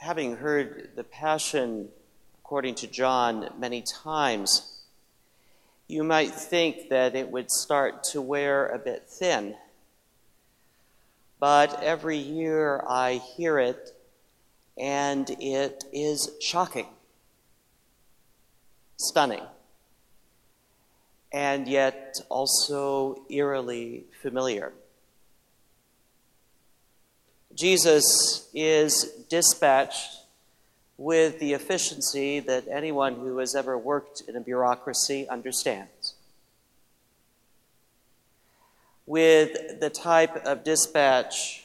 having heard the Passion according to John many times, you might think that it would start to wear a bit thin. But every year I hear it, and it is shocking, stunning, and yet also eerily familiar. Jesus is dispatched with the efficiency that anyone who has ever worked in a bureaucracy understands. With the type of dispatch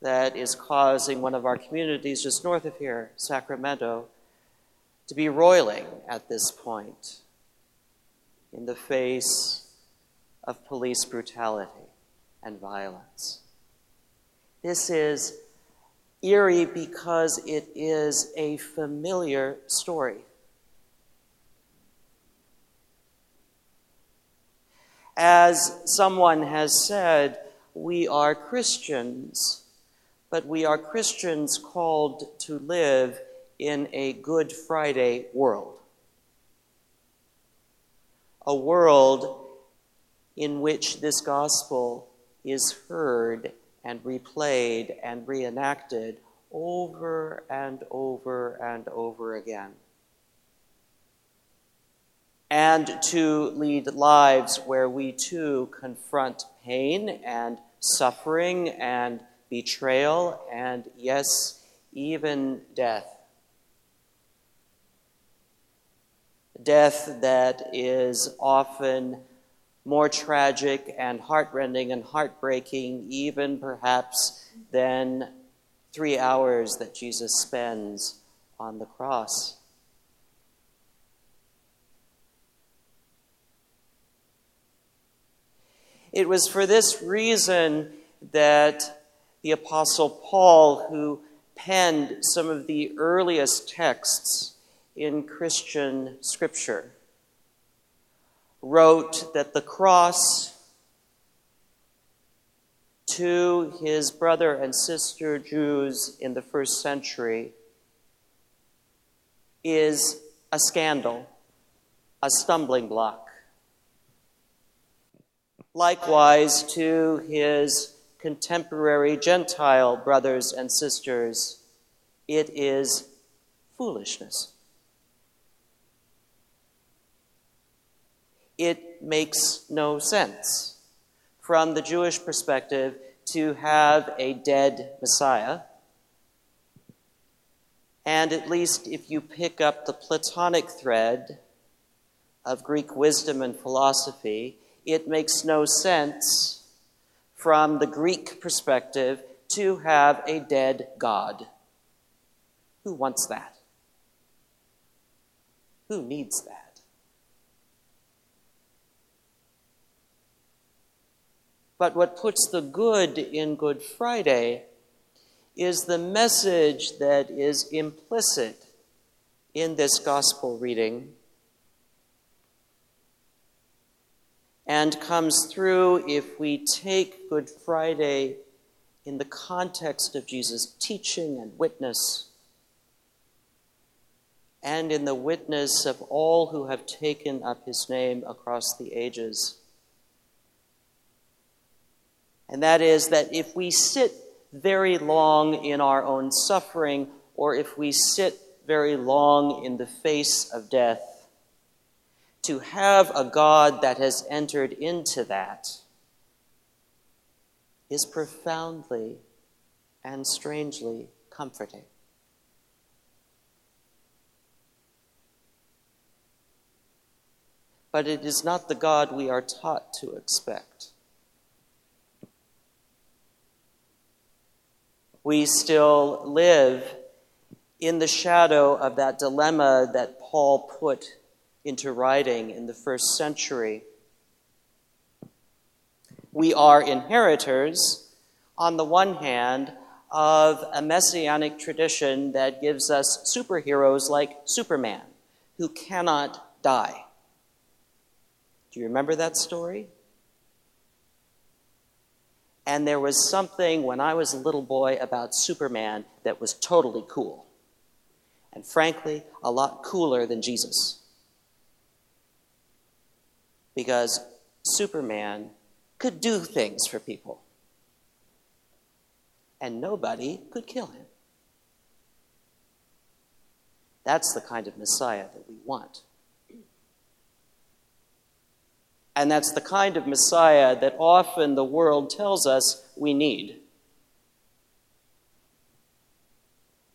that is causing one of our communities just north of here, Sacramento, to be roiling at this point in the face of police brutality and violence. This is eerie because it is a familiar story. As someone has said, we are Christians, but we are Christians called to live in a Good Friday world. A world in which this gospel is heard and replayed and reenacted over and over and over again. And to lead lives where we too confront pain and suffering and betrayal and, yes, even death. Death that is often more tragic and heartrending and heartbreaking, even perhaps, than three hours that Jesus spends on the cross. It was for this reason that the Apostle Paul, who penned some of the earliest texts in Christian scripture, wrote that the cross to his brother and sister Jews in the first century is a scandal, a stumbling block. Likewise, to his contemporary Gentile brothers and sisters, it is foolishness. It makes no sense from the Jewish perspective to have a dead Messiah. And at least if you pick up the Platonic thread of Greek wisdom and philosophy, it makes no sense from the Greek perspective to have a dead God. Who wants that? Who needs that? But what puts the good in Good Friday is the message that is implicit in this gospel reading and comes through if we take Good Friday in the context of Jesus' teaching and witness, and in the witness of all who have taken up his name across the ages. And that is that if we sit very long in our own suffering, or if we sit very long in the face of death, to have a God that has entered into that is profoundly and strangely comforting. But it is not the God we are taught to expect. We still live in the shadow of that dilemma that Paul put into writing in the first century. We are inheritors, on the one hand, of a messianic tradition that gives us superheroes like Superman, who cannot die. Do you remember that story? And there was something when I was a little boy about Superman that was totally cool. And frankly, a lot cooler than Jesus. Because Superman could do things for people, and nobody could kill him. That's the kind of Messiah that we want. And that's the kind of Messiah that often the world tells us we need.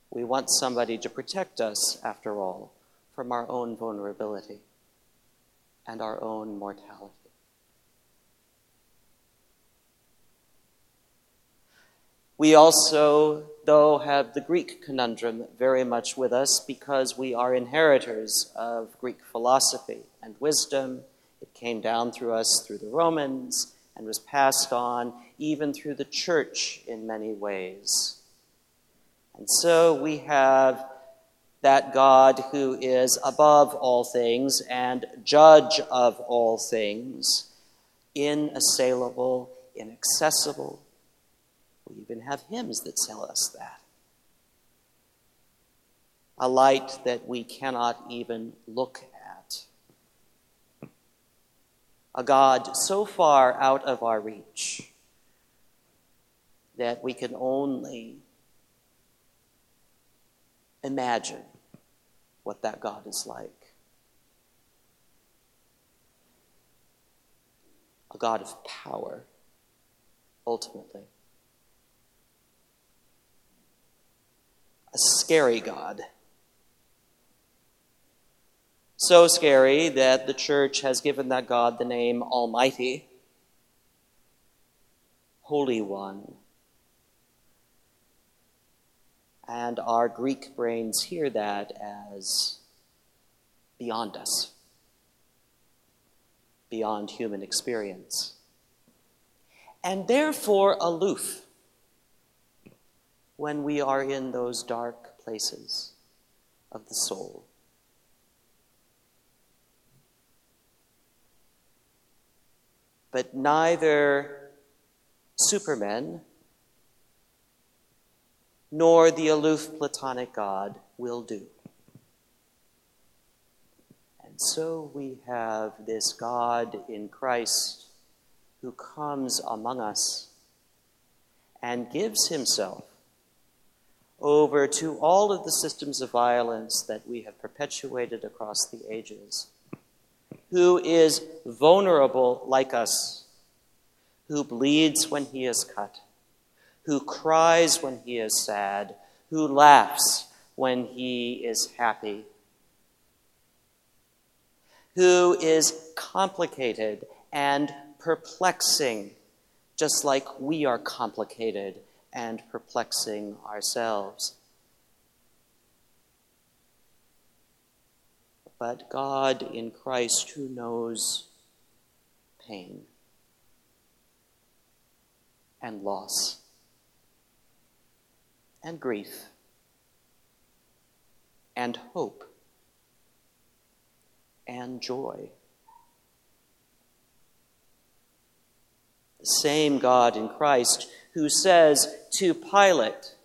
We want somebody to protect us, after all, from our own vulnerability and our own mortality. We also, though, have the Greek conundrum very much with us because we are inheritors of Greek philosophy and wisdom came down through us through the Romans and was passed on even through the church in many ways. And so we have that God who is above all things and judge of all things, inassailable, inaccessible. We even have hymns that tell us that. A light that we cannot even look a God so far out of our reach that we can only imagine what that God is like. A God of power, ultimately. A scary God so scary that the church has given that God the name Almighty, Holy One. And our Greek brains hear that as beyond us, beyond human experience, and therefore aloof when we are in those dark places of the soul. But neither Superman nor the aloof Platonic God will do. And so we have this God in Christ who comes among us and gives himself over to all of the systems of violence that we have perpetuated across the ages who is vulnerable like us, who bleeds when he is cut, who cries when he is sad, who laughs when he is happy, who is complicated and perplexing, just like we are complicated and perplexing ourselves. But God in Christ who knows pain and loss and grief and hope and joy. The same God in Christ who says to Pilate,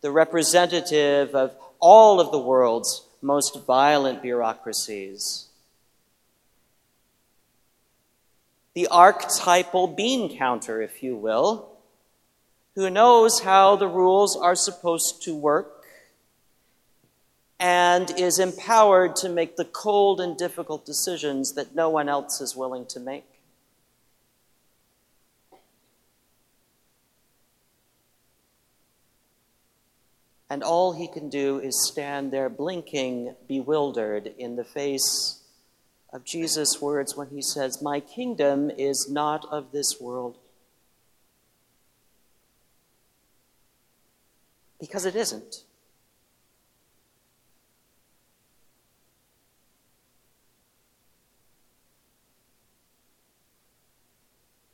the representative of all of the world's most violent bureaucracies. The archetypal bean counter, if you will, who knows how the rules are supposed to work and is empowered to make the cold and difficult decisions that no one else is willing to make. And all he can do is stand there blinking, bewildered, in the face of Jesus' words when he says, My kingdom is not of this world. Because it isn't.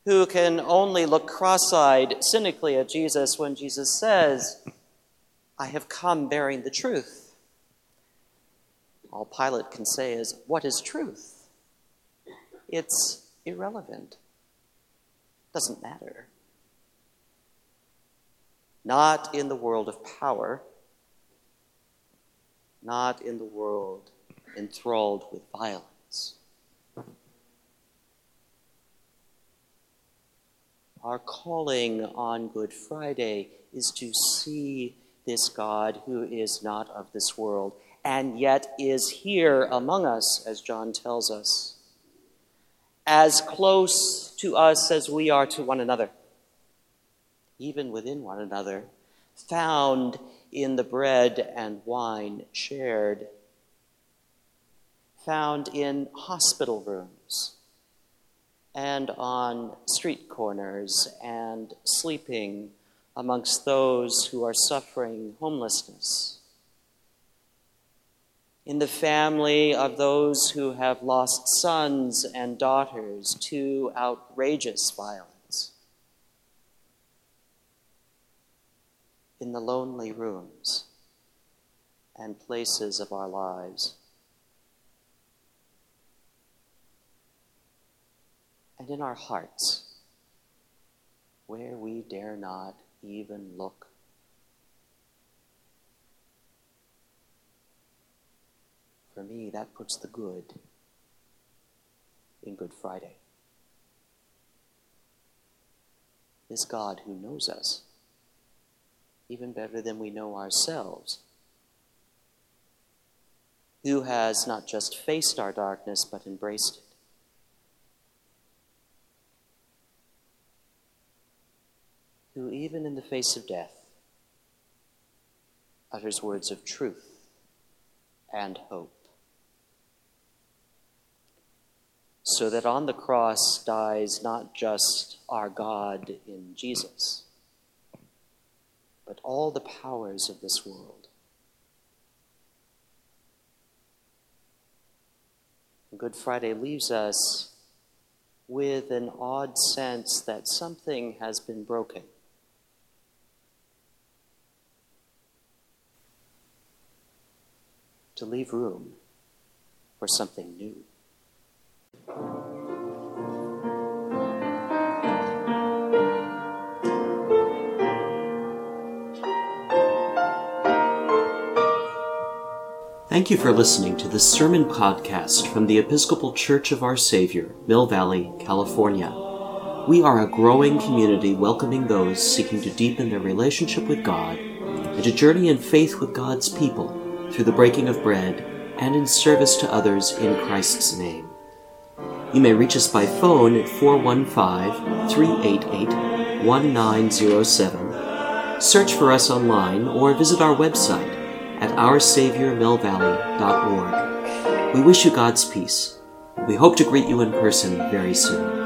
Who can only look cross eyed, cynically at Jesus when Jesus says, I have come bearing the truth. All Pilate can say is, What is truth? It's irrelevant. Doesn't matter. not in the world of power, not in the world enthralled with violence. Our calling on Good Friday is to see this God who is not of this world and yet is here among us, as John tells us, as close to us as we are to one another, even within one another, found in the bread and wine shared, found in hospital rooms and on street corners and sleeping amongst those who are suffering homelessness. In the family of those who have lost sons and daughters to outrageous violence. In the lonely rooms and places of our lives. And in our hearts, where we dare not even look. For me, that puts the good in Good Friday. This God who knows us even better than we know ourselves, who has not just faced our darkness but embraced it. Who, even in the face of death, utters words of truth and hope. So that on the cross dies not just our God in Jesus, but all the powers of this world. Good Friday leaves us with an odd sense that something has been broken. To leave room for something new. Thank you for listening to this sermon podcast from the Episcopal Church of Our Savior, Mill Valley, California. We are a growing community welcoming those seeking to deepen their relationship with God and to journey in faith with God's people through the breaking of bread and in service to others in Christ's name. You may reach us by phone at 415 388 1907. Search for us online or visit our website at oursaviormillvalley.org. We wish you God's peace. We hope to greet you in person very soon.